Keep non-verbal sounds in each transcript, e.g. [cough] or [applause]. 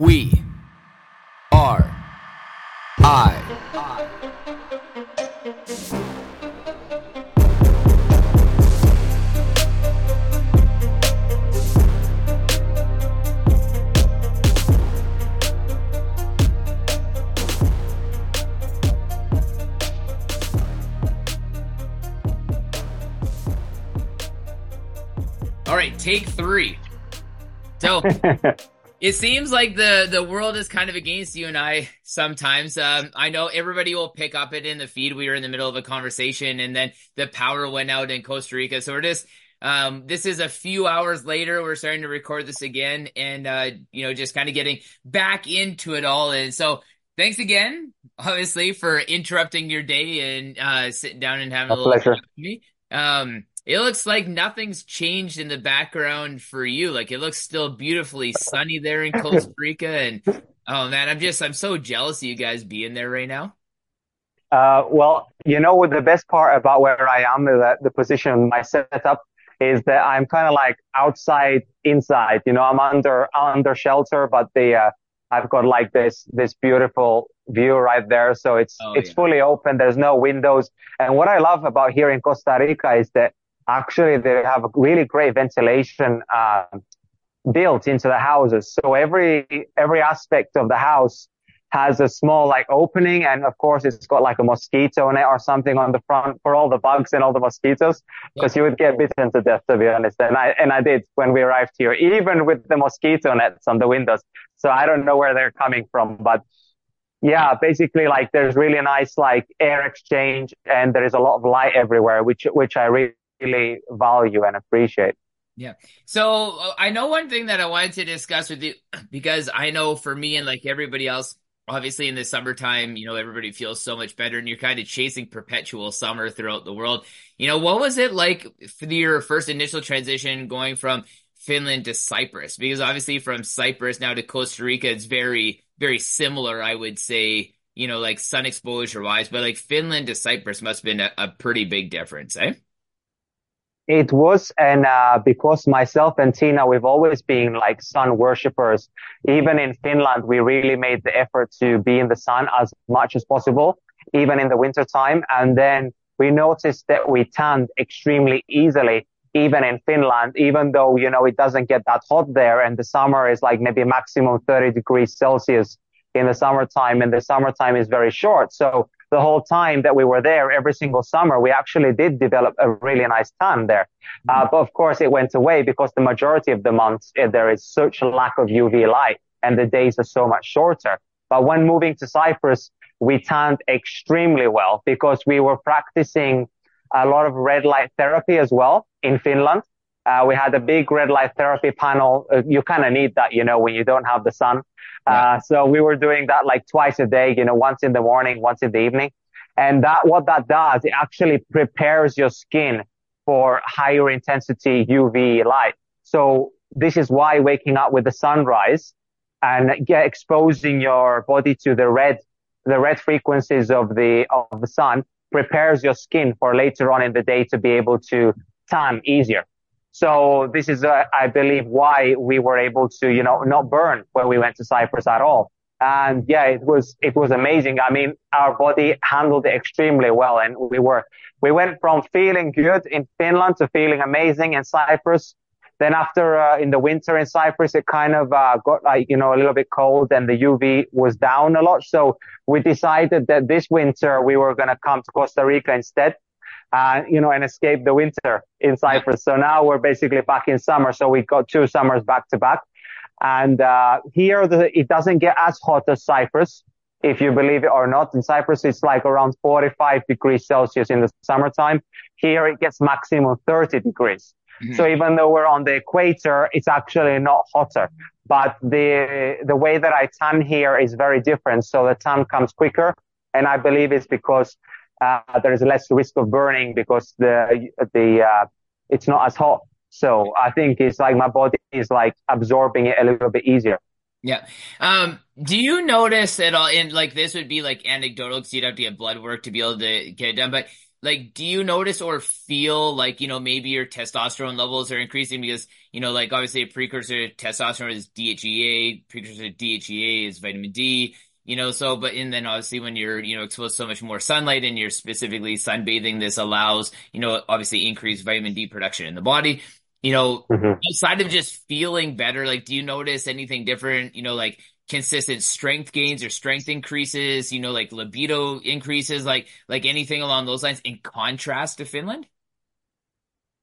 We are I. All right, take three. So [laughs] it seems like the the world is kind of against you and I sometimes. Um, I know everybody will pick up it in the feed. We were in the middle of a conversation, and then the power went out in Costa Rica. So we're just um, this is a few hours later. We're starting to record this again, and uh, you know, just kind of getting back into it all. And so, thanks again, obviously, for interrupting your day and uh, sitting down and having A a little pleasure. with me. Um, it looks like nothing's changed in the background for you. Like it looks still beautifully sunny there in Costa [laughs] Rica. And oh man, I'm just I'm so jealous of you guys being there right now. Uh, well, you know what the best part about where I am, the, the position, my setup is that I'm kind of like outside, inside. You know, I'm under under shelter, but the uh, I've got like this this beautiful view right there, so it's Oh it's yeah. fully open. There's no windows, and what I love about here in Costa Rica is that actually they have a really great ventilation uh, built into the houses. So every every aspect of the house has a small like opening, and of course it's got like a mosquito net or something on the front for all the bugs and all the mosquitoes, because you would get bitten to death to be honest. And I and I did when we arrived here, even with the mosquito nets on the windows. So I don't know where they're coming from, but yeah, basically like there's really nice like air exchange, and there is a lot of light everywhere, which which I really value and appreciate. Yeah. So uh, I know one thing that I wanted to discuss with you [clears throat] because I know for me and like everybody else, obviously in the summertime, you know, everybody feels so much better and you're kind of chasing perpetual summer throughout the world. You know, what was it like for your first initial transition going from Finland to Cyprus? Because obviously from Cyprus now to Costa Rica, it's very, very similar, I would say, you know, like sun exposure wise, but like Finland to Cyprus must have been a, a pretty big difference, eh? It was, and uh, because myself and Tina, we've always been like sun worshippers. Even in Finland, we really made the effort to be in the sun as much as possible, even in the winter time. And then we noticed that we tanned extremely easily, even in Finland, even though, you know, it doesn't get that hot there. And the summer is like maybe maximum 30 degrees Celsius in the summertime, and the summertime is very short. So the whole time that we were there, every single summer, we actually did develop a really nice tan there. Uh, but of course, it went away because the majority of the months uh, there is such a lack of UV light and the days are so much shorter. But when moving to Cyprus, we tanned extremely well because we were practicing a lot of red light therapy as well in Finland. Uh, we had a big red light therapy panel. Uh, you kind of need that, you know, when you don't have the sun. Yeah. Uh, so we were doing that like twice a day, you know, once in the morning, once in the evening. And that, what that does, it actually prepares your skin for higher intensity UV light. So this is why waking up with the sunrise and get exposing your body to the red, the red frequencies of the, of the sun prepares your skin for later on in the day to be able to tan easier. So this is, uh, I believe, why we were able to, you know, not burn when we went to Cyprus at all. And yeah, it was, it was amazing. I mean, our body handled it extremely well. And we were, we went from feeling good in Finland to feeling amazing in Cyprus. Then after, uh, in the winter in Cyprus, it kind of, uh, got like, you know, a little bit cold and the UV was down a lot. So we decided that this winter we were going to come to Costa Rica instead uh, you know, and escape the winter in Cyprus. So now we're basically back in summer. So we got two summers back to back. And, uh, here the, it doesn't get as hot as Cyprus, if you believe it or not. In Cyprus, it's like around 45 degrees Celsius in the summertime. Here it gets maximum 30 degrees. Mhm. So even though we're on the equator, it's actually not hotter. But the, the way that I tan here is very different. So the tan comes quicker. And I believe it's because there is less risk of burning because the the uh, it's not as hot. So I think it's like my body is like absorbing it a little bit easier. Yeah. Um, do you notice at all, and like this would be like anecdotal because you'd have to get blood work to be able to get it done, but like do you notice or feel like you know maybe your testosterone levels are increasing because you know like obviously a precursor to testosterone is DHEA, precursor to DHEA is vitamin D, you know so but and then obviously when you're you know exposed to so much more sunlight and you're specifically sunbathing this allows you know obviously increased vitamin D production in the body you know mm-hmm. outside of just feeling better like do you notice anything different you know like consistent strength gains or strength increases, you know, like libido increases, like like anything along those lines in contrast to Finland?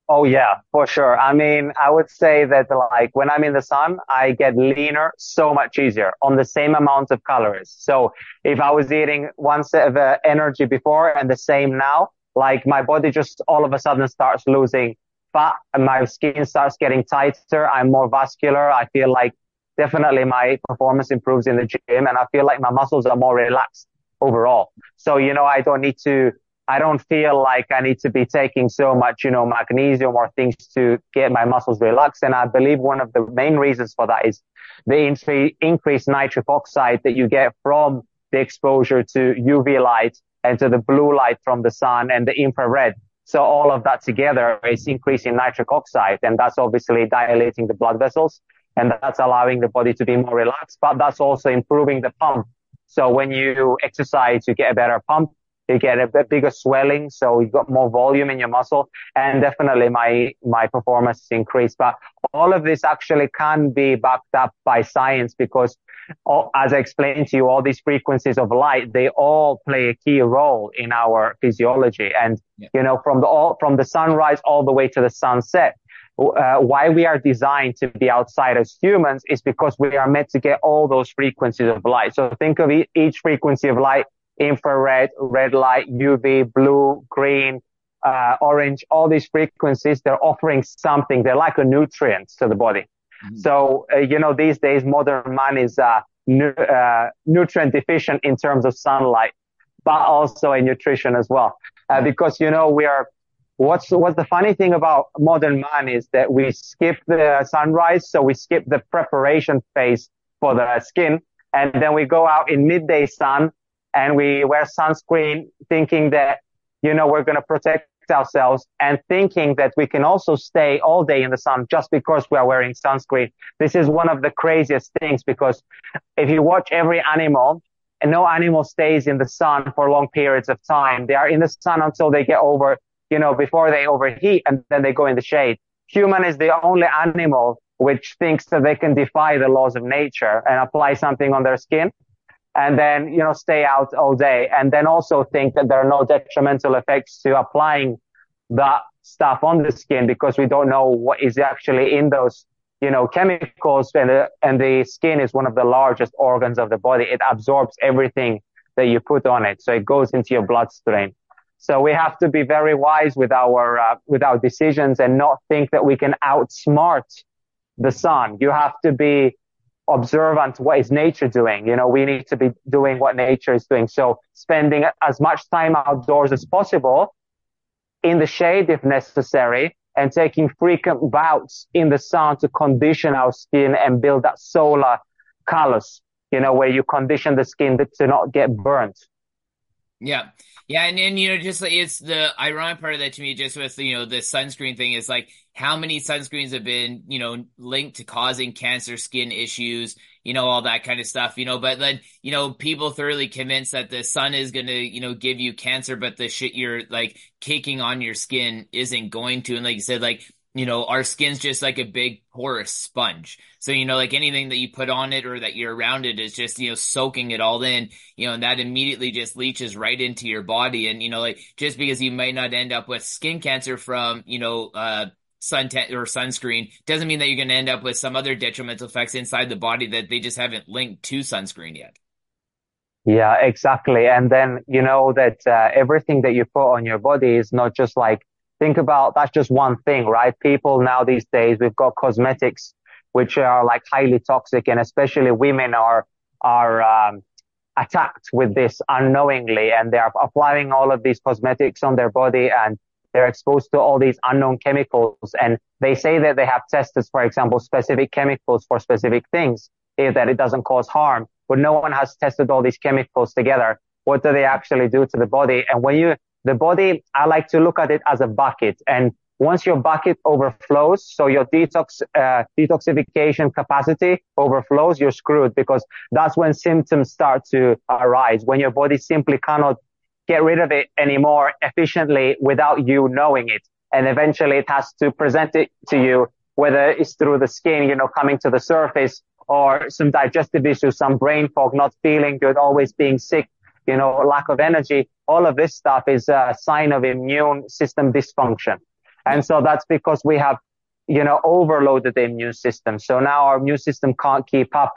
Oh yeah, for sure. I mean, I would say that like when I'm in the sun, I get leaner so much easier on the same amount of calories. So if I was eating one set of uh, energy before and the same now, like my body just all of a sudden starts losing fat and my skin starts getting tighter. I'm more vascular. I feel like definitely my performance improves in the gym and I feel like my muscles are more relaxed overall. So, you know, I don't need to, I don't feel like I need to be taking so much, you know, magnesium or things to get my muscles relaxed. And I believe one of the main reasons for that is the increased nitric oxide that you get from the exposure to UV light and to the blue light from the sun and the infrared. So all of that together is increasing nitric oxide and that's obviously dilating the blood vessels and that's allowing the body to be more relaxed, but that's also improving the pump. So when you exercise, you get a better pump, you get a bit bigger swelling, so you've got more volume in your muscle, and definitely my my performance is increased. But all of this actually can be backed up by science because, all, as I explained to you, all these frequencies of light they all play a key role in our physiology, and yeah. you know from the all from the sunrise all the way to the sunset uh, why we are designed to be outside as humans is because we are meant to get all those frequencies of light. So think of each frequency of light, infrared, red light, UV, blue, green, uh, orange, all these frequencies, they're offering something. They're like a nutrient to the body. Mm-hmm. So, uh, you know, these days, modern man is, uh, nu- uh, nutrient deficient in terms of sunlight, but also in nutrition as well. Uh, because, you know, we are, What's what's the funny thing about modern man is that we skip the sunrise, so we skip the preparation phase for the skin, and then we go out in midday sun and we wear sunscreen, thinking that you know we're going to protect ourselves and thinking that we can also stay all day in the sun just because we are wearing sunscreen. This is one of the craziest things because if you watch every animal, and no animal stays in the sun for long periods of time. They are in the sun until they get over you know, before they overheat and then they go in the shade. Human is the only animal which thinks that they can defy the laws of nature and apply something on their skin and then, you know, stay out all day and then also think that there are no detrimental effects to applying that stuff on the skin because we don't know what is actually in those, you know, chemicals and the, and the skin is one of the largest organs of the body. It absorbs everything that you put on it. So it goes into your bloodstream. So we have to be very wise with our uh, with our decisions and not think that we can outsmart the sun. You have to be observant what is nature doing. You know, we need to be doing what nature is doing. So spending as much time outdoors as possible in the shade if necessary and taking frequent bouts in the sun to condition our skin and build that solar callus, you know, where you condition the skin to not get burnt. Yeah. Yeah, and then you know, just like it's the ironic part of that to me, just with you know the sunscreen thing is like how many sunscreens have been you know linked to causing cancer, skin issues, you know, all that kind of stuff, you know. But then you know, people thoroughly convinced that the sun is going to you know give you cancer, but the shit you're like caking on your skin isn't going to. And like you said, like you know, our skin's just like a big porous sponge. So, you know, like anything that you put on it or that you're around it is just, you know, soaking it all in, you know, and that immediately just leaches right into your body. And, you know, like just because you might not end up with skin cancer from, you know, uh, sun te- or sunscreen doesn't mean that you're going to end up with some other detrimental effects inside the body that they just haven't linked to sunscreen yet. Yeah, exactly. And then, you know, that uh, everything that you put on your body is not just like think about that's just one thing, right? People now these days, we've got cosmetics which are like highly toxic and especially women are, are, um, attacked with this unknowingly and they are applying all of these cosmetics on their body and they're exposed to all these unknown chemicals and they say that they have tested, for example, specific chemicals for specific things eh, that it doesn't cause harm, but no one has tested all these chemicals together. What do they actually do to the body? And when you the body, I like to look at it as a bucket. And once your bucket overflows, so your detox, uh, detoxification capacity overflows, you're screwed because that's when symptoms start to arise, when your body simply cannot get rid of it anymore efficiently without you knowing it. And eventually it has to present it to you, whether it's through the skin, you know, coming to the surface or some digestive issues, some brain fog, not feeling good, always being sick, you know, lack of energy. All of this stuff is a sign of immune system dysfunction. And so that's because we have, you know, overloaded the immune system. So now our immune system can't keep up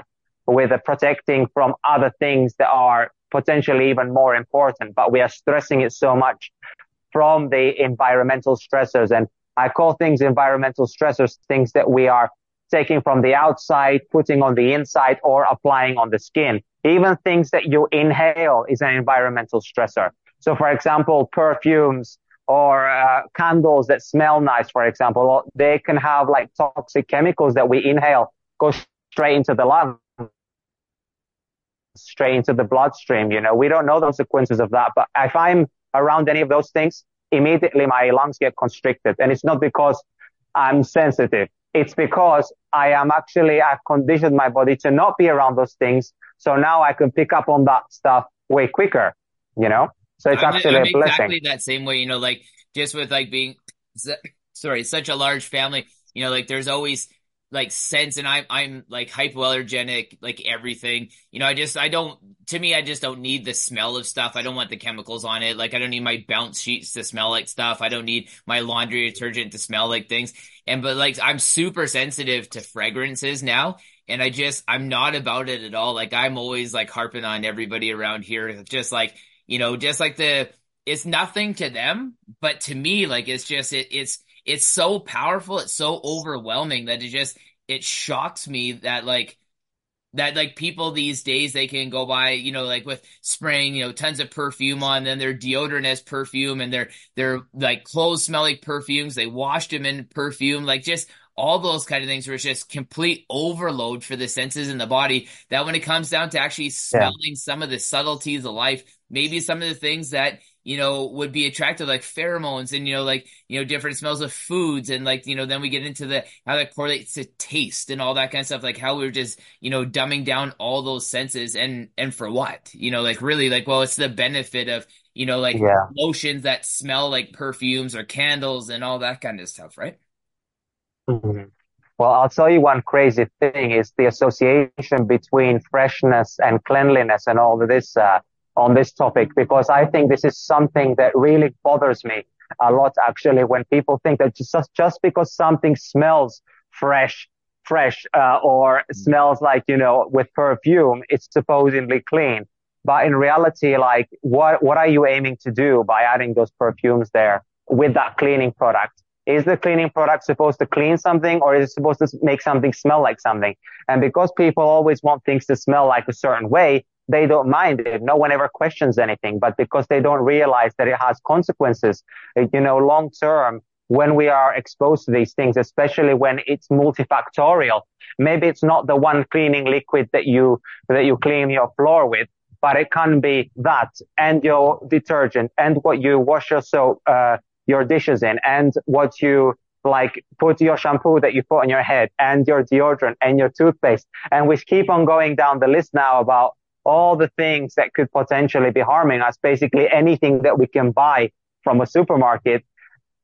with the protecting from other things that are potentially even more important, but we are stressing it so much from the environmental stressors. And I call things environmental stressors things that we are taking from the outside, putting on the inside or applying on the skin. Even things that you inhale is an environmental stressor. So for example, perfumes or uh, candles that smell nice, for example, they can have like toxic chemicals that we inhale go straight into the lungs, straight into the bloodstream. You know, we don't know the consequences of that, but if I'm around any of those things, immediately my lungs get constricted. And it's not because I'm sensitive. It's because I am actually, I've conditioned my body to not be around those things. So now I can pick up on that stuff way quicker, you know? So it's I'm, actually I'm a blessing. exactly that same way, you know, like just with like being, sorry, such a large family, you know, like there's always like sense and I'm I'm like hypoallergenic, like everything. You know, I just I don't to me I just don't need the smell of stuff. I don't want the chemicals on it. Like I don't need my bounce sheets to smell like stuff. I don't need my laundry detergent to smell like things. And but like I'm super sensitive to fragrances now. And I just I'm not about it at all. Like I'm always like harping on everybody around here. Just like, you know, just like the it's nothing to them, but to me, like it's just it it's it's so powerful, it's so overwhelming that it just it shocks me that like that like people these days they can go by you know like with spraying you know tons of perfume on then their deodorant has perfume and their their like clothes smell like perfumes they washed them in perfume like just all those kind of things where it's just complete overload for the senses in the body that when it comes down to actually smelling yeah. some of the subtleties of life maybe some of the things that you know, would be attractive, like pheromones and, you know, like, you know, different smells of foods. And like, you know, then we get into the, how that correlates to taste and all that kind of stuff, like how we're just, you know, dumbing down all those senses and, and for what, you know, like really like, well, it's the benefit of, you know, like yeah. lotions that smell like perfumes or candles and all that kind of stuff, right? Well, I'll tell you one crazy thing is the association between freshness and cleanliness and all of this, uh, on this topic because I think this is something that really bothers me a lot actually when people think that just, just because something smells fresh, fresh, uh, or smells like, you know, with perfume, it's supposedly clean. But in reality, like what, what are you aiming to do by adding those perfumes there with that cleaning product? Is the cleaning product supposed to clean something or is it supposed to make something smell like something? And because people always want things to smell like a certain way, they don't mind it. No one ever questions anything, but because they don't realize that it has consequences, you know, long term, when we are exposed to these things, especially when it's multifactorial, maybe it's not the one cleaning liquid that you, that you clean your floor with, but it can be that and your detergent and what you wash your so, uh, your dishes in and what you like put your shampoo that you put on your head and your deodorant and your toothpaste. And we keep on going down the list now about all the things that could potentially be harming us. Basically anything that we can buy from a supermarket,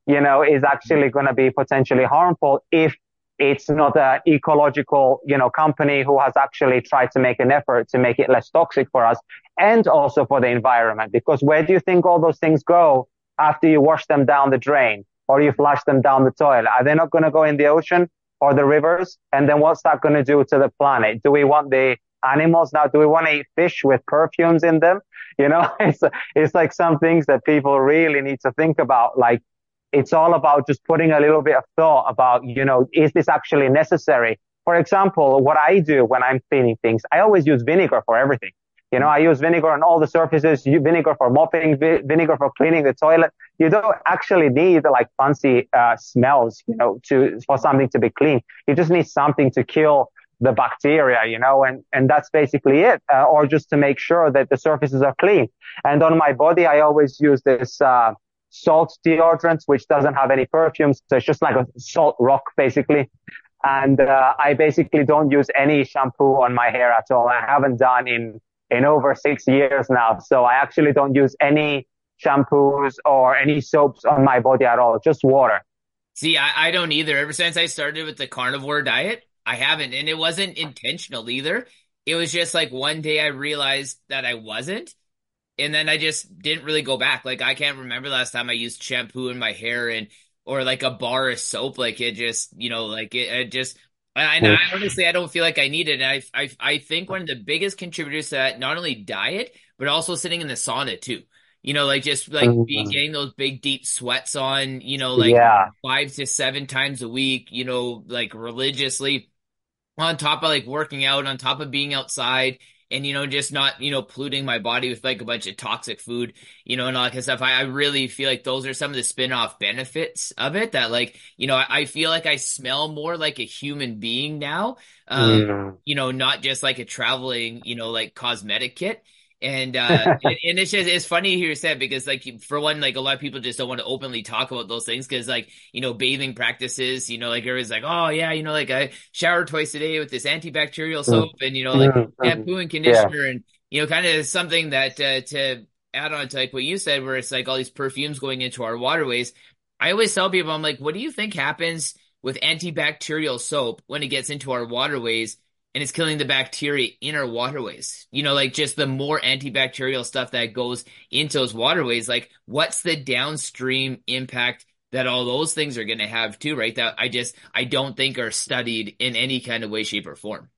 you know, is actually going to be potentially harmful if it's not an ecological, you know, company who has actually tried to make an effort to make it less toxic for us and also for the environment. Because where do you think all those things go after you wash them down the drain or you flush them down the toilet? Are they not going to go in the ocean or the rivers? And then what's that going to do to the planet? Do we want the animals now? Do we want to eat fish with perfumes in them? [laughs] You know, [laughs] it's, it's like some things that people really need to think about. Like it's all about just putting a little bit of thought about, you know, is this actually necessary? For example, what I do when I'm cleaning things, I always use vinegar for everything. You know, I use vinegar on all the surfaces, vinegar for mopping, vinegar for cleaning the toilet. You don't actually need like fancy uh, smells, you know, to for something to be clean. You just need something to kill the bacteria, you know, and, and that's basically it. Uh, or just to make sure that the surfaces are clean. And on my body, I always use this, uh, salt deodorant, which doesn't have any perfumes. So it's just like a salt rock, basically. And, uh, I basically don't use any shampoo on my hair at all. I haven't done in, in over six years now. So I actually don't use any shampoos or any soaps on my body at all, just water. See, I, I don't either. Ever since I started with the carnivore diet, I haven't. And it wasn't intentional either. It was just like one day I realized that I wasn't. And then I just didn't really go back. Like I can't remember last time I used shampoo in my hair and or like a bar of soap. Like it just, you know, like it, it just and I honestly I don't feel like I need it. And I, I I think one of the biggest contributors to that not only diet but also sitting in the sauna too you know, like just like mm-hmm. getting those big deep sweats on, you know, like yeah. five to seven times a week, you know, like religiously on top of like working out, on top of being outside and, you know, just not, you know, polluting my body with like a bunch of toxic food, you know, and all that kind of stuff. I, I really feel like those are some of the spin off benefits of it that like, you know, I, I, feel like I smell more like a human being now, um, mm. you know, not just like a traveling, you know, like cosmetic kit and uh [laughs] and, and, it's just it's funny to hear you said because like for one like a lot of people just don't want to openly talk about those things because like you know bathing practices you know like everyone's like oh yeah you know like i shower twice a day with this antibacterial mm. soap and you know like mm-hmm. shampoo and conditioner yeah. and you know kind of something that uh, to add on to like what you said where it's like all these perfumes going into our waterways i always tell people i'm like what do you think happens with antibacterial soap when it gets into our waterways and it's killing the bacteria in our waterways. You know, like just the more antibacterial stuff that goes into those waterways, like what's the downstream impact that all those things are going to have too, right? That I just, I don't think are studied in any kind of way, shape or form.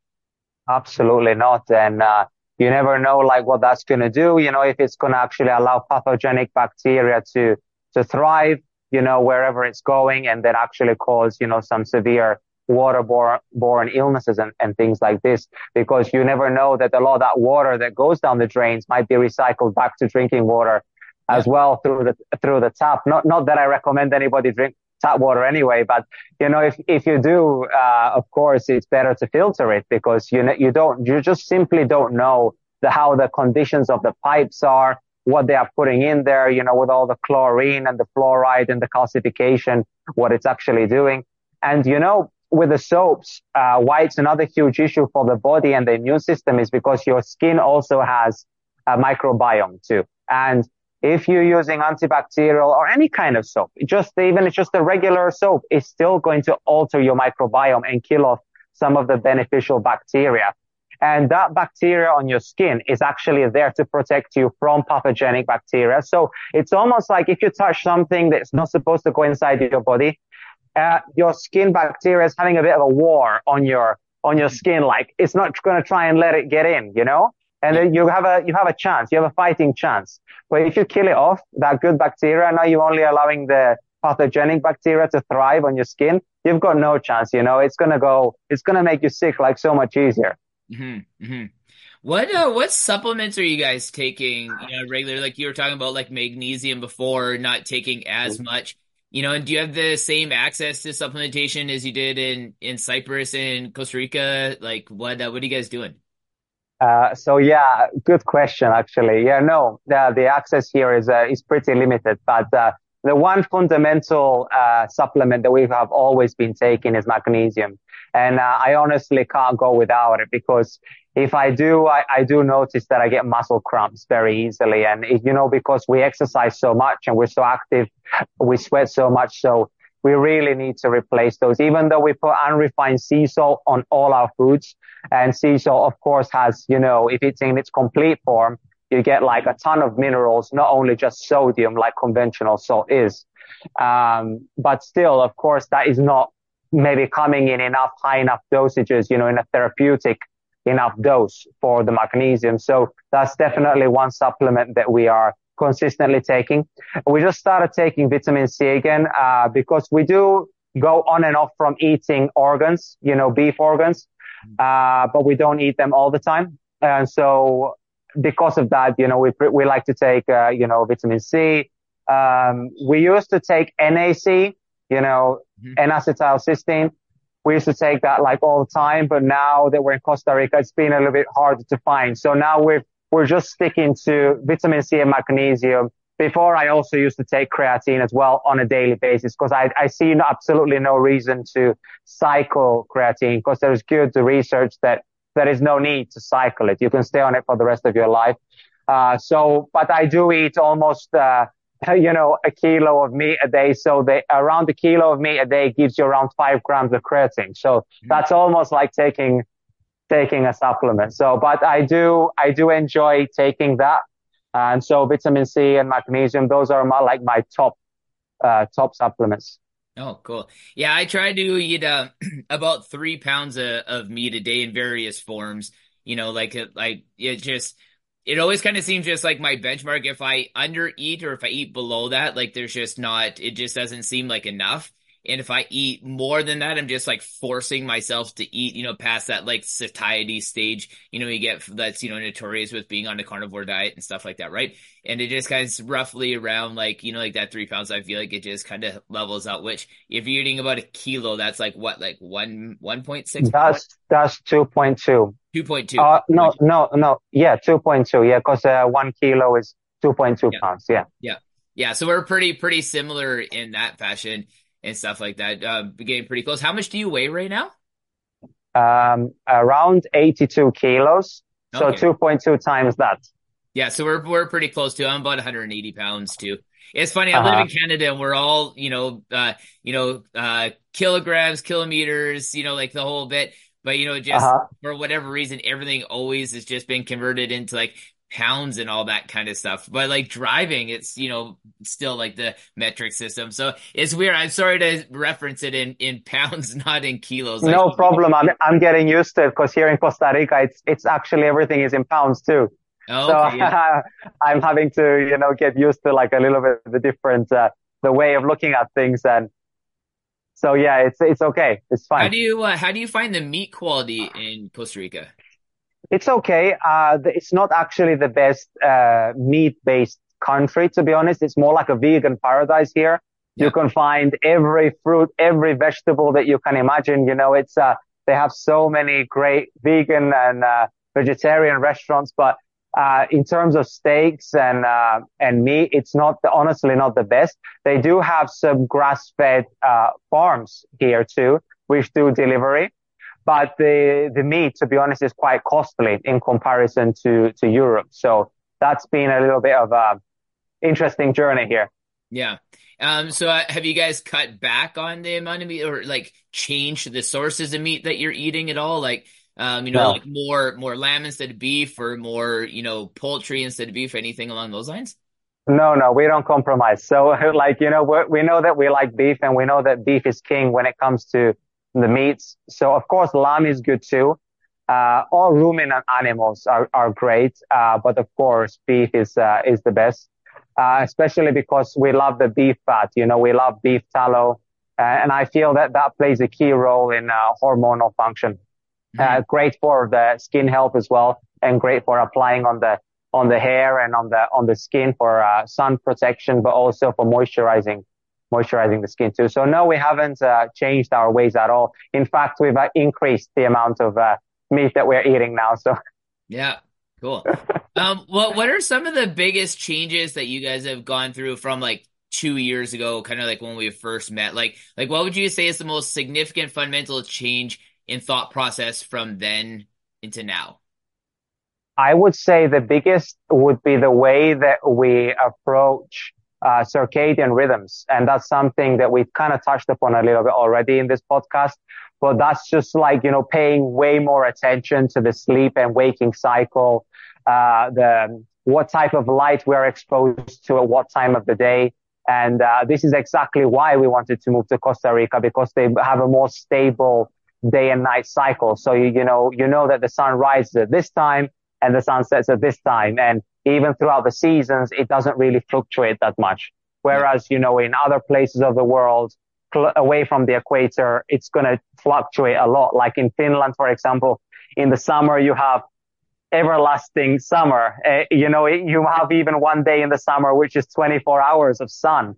Absolutely not. And, uh, you never know like what that's going to do. You know, if it's going to actually allow pathogenic bacteria to, to thrive, you know, wherever it's going and then actually cause, you know, some severe waterborne borne illnesses and, and things like this because you never know that a lot of that water that goes down the drains might be recycled back to drinking water yeah. as well through the through the tap not not that i recommend anybody drink tap water anyway but you know if if you do uh, of course it's better to filter it because you you don't you just simply don't know the how the conditions of the pipes are what they are putting in there you know with all the chlorine and the fluoride and the calcification what it's actually doing and you know with the soaps, uh, why it's another huge issue for the body and the immune system is because your skin also has a microbiome too. And if you're using antibacterial or any kind of soap, just even it's just a regular soap, it's still going to alter your microbiome and kill off some of the beneficial bacteria. And that bacteria on your skin is actually there to protect you from pathogenic bacteria. So it's almost like if you touch something that's not supposed to go inside your body, uh, your skin bacteria is having a bit of a war on your on your skin. Like it's not going to try and let it get in, you know. And then you have a you have a chance. You have a fighting chance. But if you kill it off, that good bacteria, now you're only allowing the pathogenic bacteria to thrive on your skin. You've got no chance. You know, it's gonna go. It's gonna make you sick like so much easier. Mm-hmm, mm-hmm. What uh, what supplements are you guys taking? You know, regular like you were talking about like magnesium before, not taking as mm-hmm. much. You know, and do you have the same access to supplementation as you did in in Cyprus and Costa Rica? Like, what uh, what are you guys doing? Uh, so yeah, good question actually. Yeah, no, the the access here is uh, is pretty limited, but uh, the one fundamental uh, supplement that we have always been taking is magnesium, and uh, I honestly can't go without it because if I do, I, I, do notice that I get muscle cramps very easily. And, you know, because we exercise so much and we're so active, we sweat so much. So we really need to replace those, even though we put unrefined sea salt on all our foods. And sea salt, of course, has, you know, if it's in its complete form, you get like a ton of minerals, not only just sodium like conventional salt is. Um, but still, of course, that is not maybe coming in enough high enough dosages, you know, in a therapeutic enough dose for the magnesium. So that's definitely one supplement that we are consistently taking. We just started taking vitamin C again, uh, because we do go on and off from eating organs, you know, beef organs, uh, but we don't eat them all the time. And so because of that, you know, we, we like to take, uh, you know, vitamin C. Um, we used to take NAC, you know, mm-hmm. N-acetylcysteine we used to take that like all the time, but now that we're in Costa Rica, it's been a little bit harder to find. So now we're, we're just sticking to vitamin C and magnesium. Before I also used to take creatine as well on a daily basis because I, I see absolutely no reason to cycle creatine because there's good research that there is no need to cycle it. You can stay on it for the rest of your life. Uh, so, but I do eat almost, uh, [laughs] you know, a kilo of meat a day. So they around a kilo of meat a day gives you around five grams of creatine. So mm-hmm. that's almost like taking, taking a supplement. So, but I do, I do enjoy taking that. And so vitamin C and magnesium, those are my, like my top, uh, top supplements. Oh, cool. Yeah, I try to eat uh, [clears throat] about three pounds of, of meat a day in various forms. You know, like like it just it always kind of seems just like my benchmark. If I under eat or if I eat below that, like there's just not. It just doesn't seem like enough. And if I eat more than that, I'm just like forcing myself to eat, you know, past that like satiety stage, you know, you get that's, you know, notorious with being on a carnivore diet and stuff like that, right? And it just kind of roughly around like, you know, like that three pounds, I feel like it just kind of levels out, which if you're eating about a kilo, that's like what, like one, 1.6? That's, that's 2.2. 2.2. Uh, no, no, no. Yeah, 2.2. Yeah, because uh, one kilo is 2.2 yeah. pounds. Yeah. Yeah. Yeah. So we're pretty, pretty similar in that fashion and stuff like that. Uh, getting pretty close. How much do you weigh right now? Um, around 82 kilos. So okay. 2.2 times that. Yeah, so we're we're pretty close to. I'm about 180 pounds too. It's funny. I uh-huh. live in Canada, and we're all you know, uh, you know, uh, kilograms, kilometers, you know, like the whole bit. But you know, just uh-huh. for whatever reason, everything always has just been converted into like pounds and all that kind of stuff. But like driving, it's you know still like the metric system. So it's weird. I'm sorry to reference it in in pounds, [laughs] not in kilos. No problem. I'm I'm getting used to it because here in Costa Rica, it's it's actually everything is in pounds too. Oh, so okay, yeah. [laughs] I'm having to you know get used to like a little bit the different uh, the way of looking at things and. So yeah, it's it's okay. It's fine. How do you uh, how do you find the meat quality in Costa Rica? It's okay. Uh, it's not actually the best uh, meat-based country, to be honest. It's more like a vegan paradise here. Yeah. You can find every fruit, every vegetable that you can imagine. You know, it's uh, they have so many great vegan and uh, vegetarian restaurants, but uh, in terms of steaks and uh, and meat, it's not the, honestly not the best. They do have some grass-fed farms here too, which do delivery but the the meat, to be honest, is quite costly in comparison to to Europe. So that's been a little bit of a interesting journey here. Yeah. Um, so uh, have you guys cut back on the amount of meat or like changed the sources of meat that you're eating at all? Like, um, you know, no. like more, more lamb instead of beef or more, you know, poultry instead of beef, anything along those lines? No, no, we don't compromise. So [laughs] like, you know, we know that we like beef and we know that beef is king when it comes to the meats. So of course, lamb is good too. Uh, all ruminant animals are, are great. Uh, but of course, beef is, uh, is the best. Uh, especially because we love the beef fat. You know, we love beef tallow. Uh, and I feel that that plays a key role in uh, hormonal function. Mm-hmm. great for the skin health as well and great for applying on the, on the hair and on the, on the skin for, sun protection, but also for moisturizing moisturizing the skin too. So no, we haven't uh, changed our ways at all. In fact, we've uh, increased the amount of uh, meat that we're eating now. So yeah, cool. um, what what are some of the biggest changes that you guys have gone through from like two years ago, kind of like when we first met? Like like what would you say is the most significant fundamental change in thought process from then into now? I would say the biggest would be the way that we approach uh, circadian rhythms. And that's something that we've kind of touched upon a little bit already in this podcast. But that's just like, you know, paying way more attention to the sleep and waking cycle, uh, the, what type of light we're exposed to at what time of the day. And, uh, this is exactly why we wanted to move to Costa Rica because they have a more stable day and night cycle. So, you, you know, you know that the sun rises at this time and the sun sets at this time. And even throughout the seasons, it doesn't really fluctuate that much. Whereas, you know, in other places of the world, cl- away from the equator, it's going to fluctuate a lot. Like in Finland, for example, in the summer, you have everlasting summer. Uh, you know, you have even one day in the summer, which is 24 hours of sun.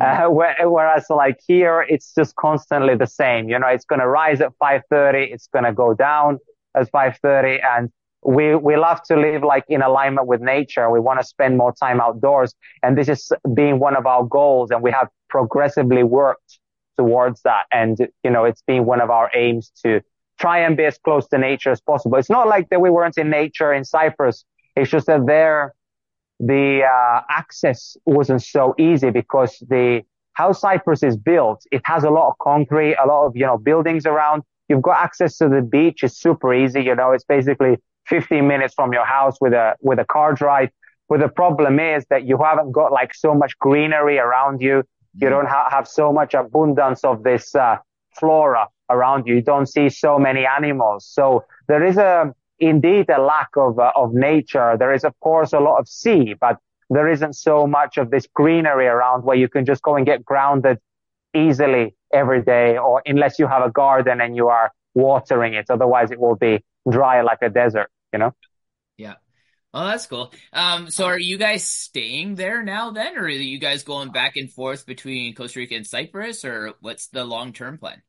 Uh, whereas like here, it's just constantly the same. You know, it's going to rise at 5.30. It's going to go down at 5.30. And we, we love to live like in alignment with nature. We want to spend more time outdoors. And this is being one of our goals. And we have progressively worked towards that. And, you know, it's been one of our aims to try and be as close to nature as possible. It's not like that we weren't in nature in Cyprus. It's just that there, the uh, access wasn't so easy because the how Cyprus is built, it has a lot of concrete, a lot of you know buildings around. You've got access to the beach. It's super easy. You know, it's basically 15 minutes from your house with a with a car drive. But the problem is that you haven't got like so much greenery around you. You mm. don't ha- have so much abundance of this uh, flora around you. You don't see so many animals. So there is a indeed a lack of uh, of nature. There is of course a lot of sea, but there isn't so much of this greenery around where you can just go and get grounded easily every day, or unless you have a garden and you are watering it. Otherwise, it will be dry like a desert. You know. Yeah. Well, that's cool. Um, so are you guys staying there now then, or are you guys going back and forth between Costa Rica and Cyprus, or what's the long term plan?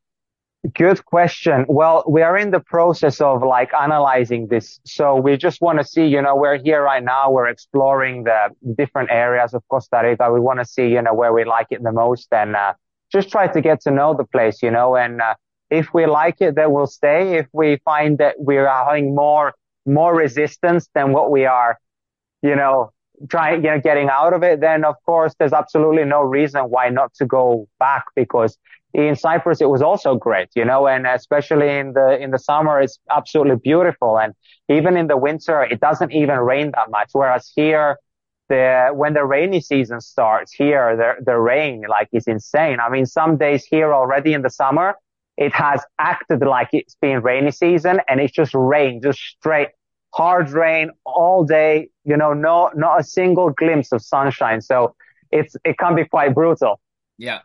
Good question. Well, we are in the process of like analyzing this. So we just want to see, you know, we're here right now. We're exploring the different areas of Costa Rica. We want to see, you know, where we like it the most and, uh, just try to get to know the place, you know, and, uh, if we like it, then we'll stay. If we find that we are having more, more resistance than what we are, you know, trying, you know, getting out of it, then of course there's absolutely no reason why not to go back because in Cyprus, it was also great, you know, and especially in the, in the summer, it's absolutely beautiful. And even in the winter, it doesn't even rain that much. Whereas here, the, when the rainy season starts here, the, the rain, like, is insane. I mean, some days here already in the summer, it has acted like it's been rainy season and it's just rain, just straight hard rain all day, you know, no, not a single glimpse of sunshine. So it's, it can be quite brutal. Yeah.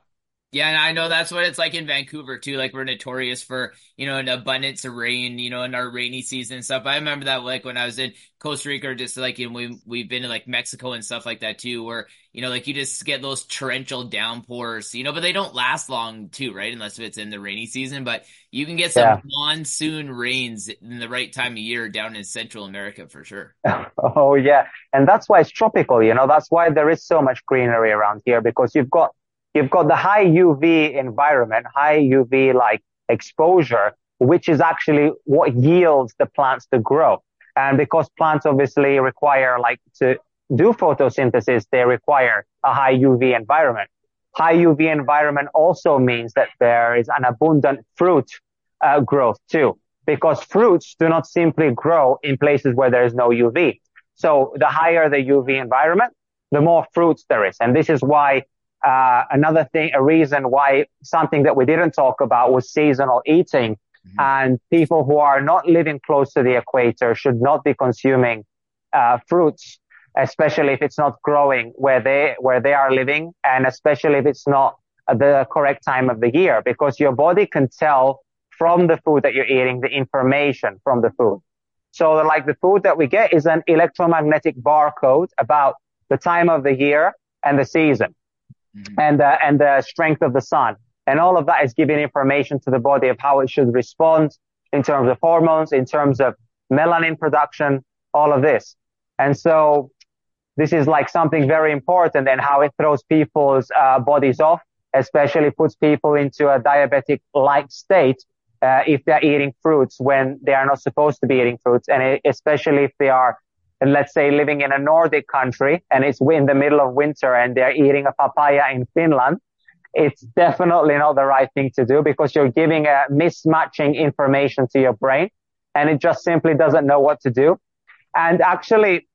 Yeah, and I know that's what it's like in Vancouver too. Like we're notorious for, you know, an abundance of rain, you know, in our rainy season and stuff. I remember that like when I was in Costa Rica or just like in we we've been to like Mexico and stuff like that too, where, you know, like you just get those torrential downpours, you know, but they don't last long too, right? Unless it's in the rainy season. But you can get some yeah. monsoon rains in the right time of year down in Central America for sure. [laughs] Oh yeah. And that's why it's tropical, you know, that's why there is so much greenery around here because you've got You've got the high UV environment, high UV like exposure, which is actually what yields the plants to grow. And because plants obviously require like to do photosynthesis, they require a high UV environment. High UV environment also means that there is an abundant fruit uh, growth too, because fruits do not simply grow in places where there is no UV. So the higher the UV environment, the more fruits there is. And this is why uh, another thing, a reason why something that we didn't talk about was seasonal eating. Mm-hmm. And people who are not living close to the equator should not be consuming uh, fruits, especially if it's not growing where they where they are living, and especially if it's not the correct time of the year, because your body can tell from the food that you're eating the information from the food. So, like the food that we get is an electromagnetic barcode about the time of the year and the season mm-hmm. and uh, and the strength of the sun. And all of that is giving information to the body of how it should respond in terms of hormones, in terms of melanin production, all of this. And so this is like something very important and how it throws people's uh, bodies off, especially puts people into a diabetic like state uh, if they're eating fruits when they are not supposed to be eating fruits. And especially if they are let's say living in a Nordic country and it's in the middle of winter and they're eating a papaya in Finland, it's definitely not the right thing to do because you're giving a mismatching information to your brain and it just simply doesn't know what to do. And actually,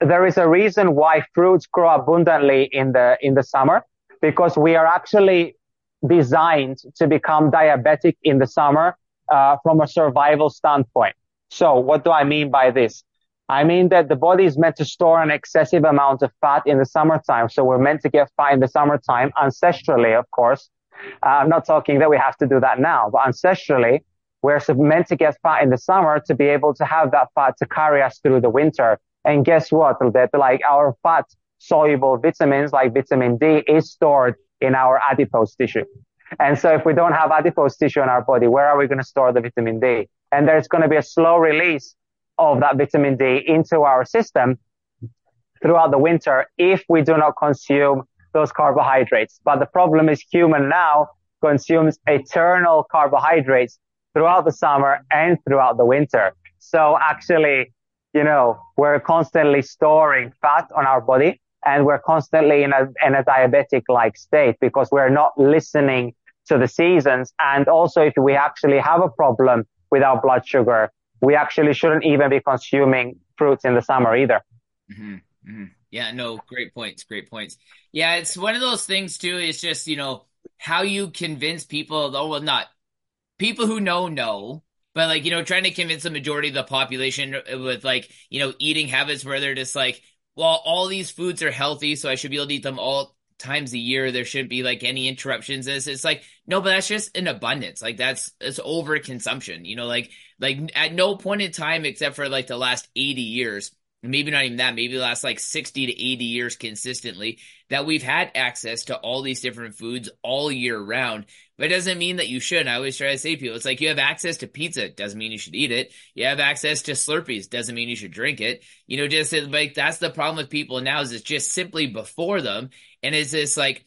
there is a reason why fruits grow abundantly in the, in the summer because we are actually designed to become diabetic in the summer, uh, from a survival standpoint. So what do I mean by this? I mean that the body is meant to store an excessive amount of fat in the summertime. So we're meant to get fat in the summertime, ancestrally, of course. Uh, I'm not talking that we have to do that now, but ancestrally, we're meant to get fat in the summer to be able to have that fat to carry us through the winter. And guess what? Like our fat soluble vitamins like vitamin D is stored in our adipose tissue. And so if we don't have adipose tissue in our body, where are we going to store the vitamin D? And there's going to be a slow release of that vitamin D into our system throughout the winter if we do not consume those carbohydrates. But the problem is human now consumes eternal carbohydrates throughout the summer and throughout the winter. So actually, you know, we're constantly storing fat on our body and we're constantly in a, in a diabetic like state because we're not listening to the seasons. And also if we actually have a problem with our blood sugar, we actually shouldn't even be consuming fruits in the summer either. Mm-hmm. Mm-hmm. Yeah, no, great points. Great points. Yeah, it's one of those things too. It's just, you know, how you convince people, oh, well, not people who know, know, but like, you know, trying to convince the majority of the population with like, you know, eating habits where they're just like, well, all these foods are healthy, so I should be able to eat them all times a year. There shouldn't be like any interruptions. It's, it's like, no, but that's just an abundance. Like that's, it's over consumption, you know, like, like at no point in time, except for like the last 80 years, maybe not even that, maybe the last like 60 to 80 years consistently, that we've had access to all these different foods all year round. But it doesn't mean that you should. I always try to say to people, it's like you have access to pizza, doesn't mean you should eat it. You have access to Slurpees, doesn't mean you should drink it. You know, just like that's the problem with people now is it's just simply before them. And it's just like,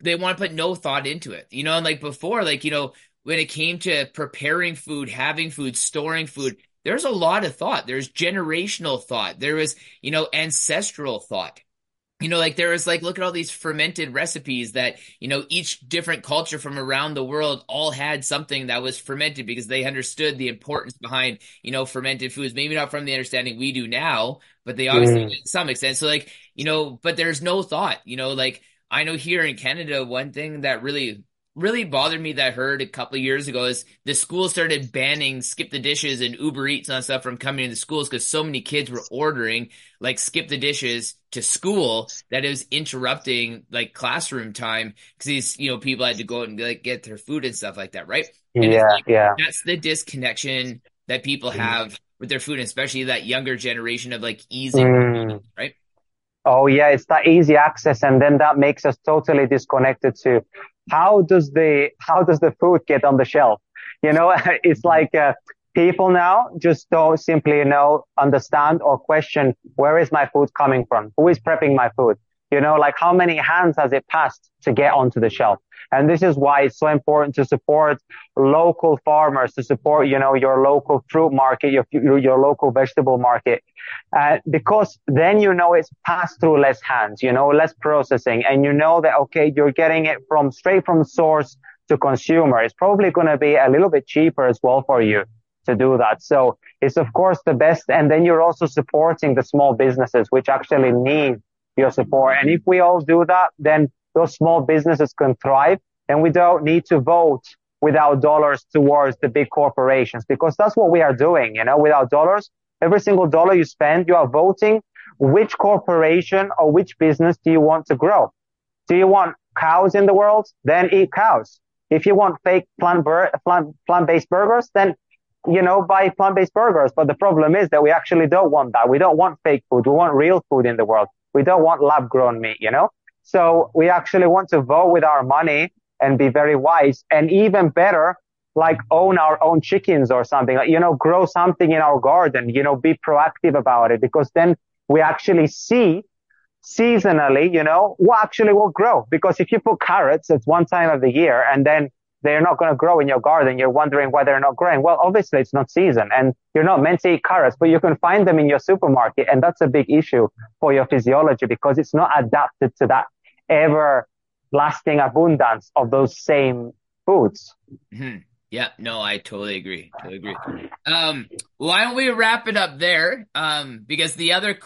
they want to put no thought into it, you know, and like before, like, you know, when it came to preparing food, having food, storing food, there's a lot of thought. There's generational thought. There is, you know, ancestral thought. You know, like there is like, look at all these fermented recipes that, you know, each different culture from around the world all had something that was fermented because they understood the importance behind, you know, fermented foods. Maybe not from the understanding we do now, but they obviously mm. to some extent. So like, you know, but there's no thought, you know, like I know here in Canada, one thing that really really bothered me that I heard a couple of years ago is the school started banning SkipTheDishes and Uber Eats and stuff from coming into schools because so many kids were ordering like SkipTheDishes to school that it was interrupting like classroom time because these you know people had to go out and like get their food and stuff like that, right? And yeah, like, yeah. That's the disconnection that people have with their food, especially that younger generation of like easy, mm. right? Oh yeah, it's that easy access, and then that makes us totally disconnected to how does the how does the food get on the shelf? You know, [laughs] it's like uh, people now just don't simply know, understand, or question where is my food coming from? Who is prepping my food? You know, like how many hands has it passed to get onto the shelf? And this is why it's so important to support local farmers, to support, you know, your local fruit market, your, your local vegetable market. Uh, because then you know it's passed through less hands, you know, less processing. And you know that, okay, you're getting it from straight from source to consumer. It's probably going to be a little bit cheaper as well for you to do that. So it's of course the best. And then you're also supporting the small businesses, which actually need your support. And if we all do that, then those small businesses can thrive and we don't need to vote with our dollars towards the big corporations because that's what we are doing. You know, with our dollars, every single dollar you spend, you are voting which corporation or which business do you want to grow? Do you want cows in the world? Then eat cows. If you want fake plant, plant, plant-based burgers, then you know, buy plant-based burgers. But the problem is that we actually don't want that. We don't want fake food. We want real food in the world. We don't want lab grown meat, you know? So we actually want to vote with our money and be very wise and even better, like own our own chickens or something, like, you know, grow something in our garden, you know, be proactive about it because then we actually see seasonally, you know, what actually will grow. Because if you put carrots at one time of the year and then they're not going to grow in your garden. You're wondering why they're not growing. Well, obviously it's not season and you're not meant to eat carrots, but you can find them in your supermarket. And that's a big issue for your physiology because it's not adapted to that ever lasting abundance of those same foods. Mm-hmm. Yeah, no, I totally agree. Totally agree. Um, why don't we wrap it up there? Um, because the other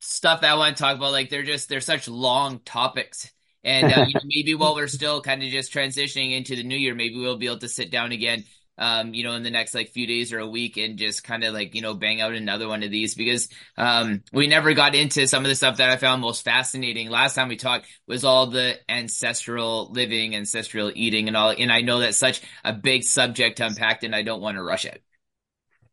stuff that I want to talk about, like they're just, they're such long topics and uh, you know, [laughs] maybe while we're still kind of just transitioning into the new year, maybe we'll be able to sit down again, um, you know, in the next like few days or a week and just kind of like, you know, bang out another one of these because, um, we never got into some of the stuff that I found most fascinating. Last time we talked was all the ancestral living, ancestral eating and all. And I know that's such a big subject to unpack and I don't want to rush it.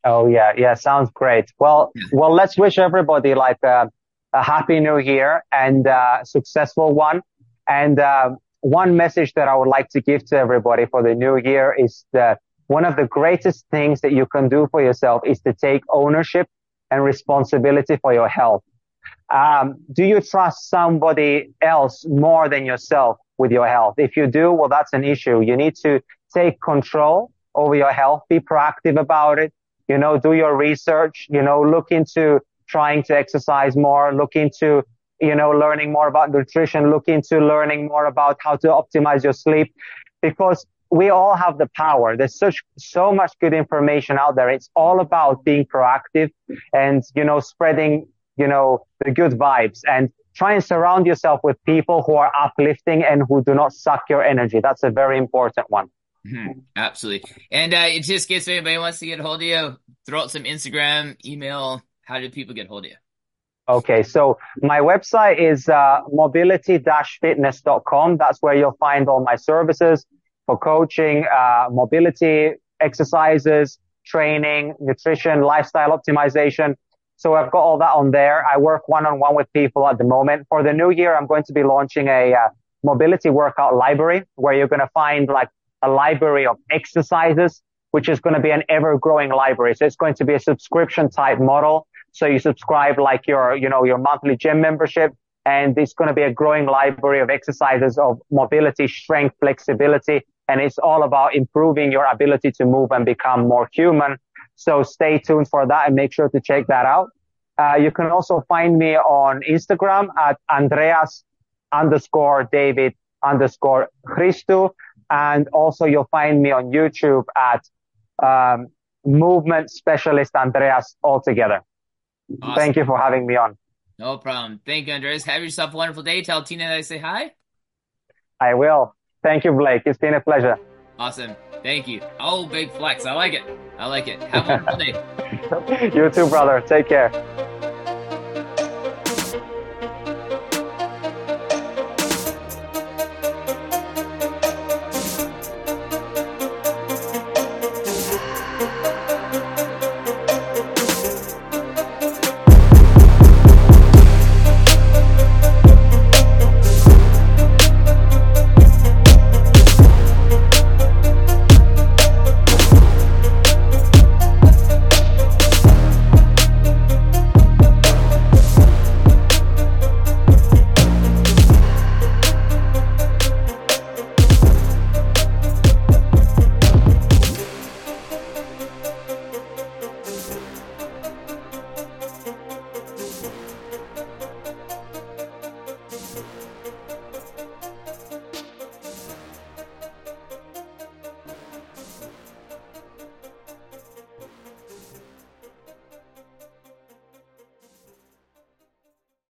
Oh yeah. Yeah. Sounds great. Well, yeah. well, let's wish everybody like, uh, a happy new year and a successful one. And uh, one message that I would like to give to everybody for the new year is that one of the greatest things that you can do for yourself is to take ownership and responsibility for your health. Um, do you trust somebody else more than yourself with your health? If you do, well, that's an issue. You need to take control over your health, be proactive about it, you know, do your research, you know, look into trying to exercise more, look into, you know, learning more about nutrition, look into learning more about how to optimize your sleep because we all have the power. There's such, so much good information out there. It's all about being proactive and, you know, spreading, you know, the good vibes and try and surround yourself with people who are uplifting and who do not suck your energy. That's a very important one. Mm-hmm. Absolutely. And uh, it just gets if anybody wants to get a hold of you, throw out some Instagram, email. How do people get hold of you? Okay, so my website is uh, mobility-fitness.com. That's where you'll find all my services for coaching, uh, mobility, exercises, training, nutrition, lifestyle optimization. So I've got all that on there. I work one-on-one with people at the moment. For the new year, I'm going to be launching a uh, mobility workout library where you're going to find like a library of exercises, which is going to be an ever growing library. So it's going to be a subscription type model. So you subscribe like your, you know, your monthly gym membership and it's going to be a growing library of exercises of mobility, strength, flexibility. And it's all about improving your ability to move and become more human. So stay tuned for that and make sure to check that out. Uh, you can also find me on Instagram at Andreas underscore David underscore Christou. And also you'll find me on YouTube at um, Movement Specialist Andreas altogether. Awesome. Thank you for having me on. No problem. Thank you, Andres. Have yourself a wonderful day. Tell Tina that I say hi. I will. Thank you, Blake. It's been a pleasure. Awesome. Thank you. Oh, big flex. I like it. I like it. Have a wonderful [laughs] day. you too, brother. Take care.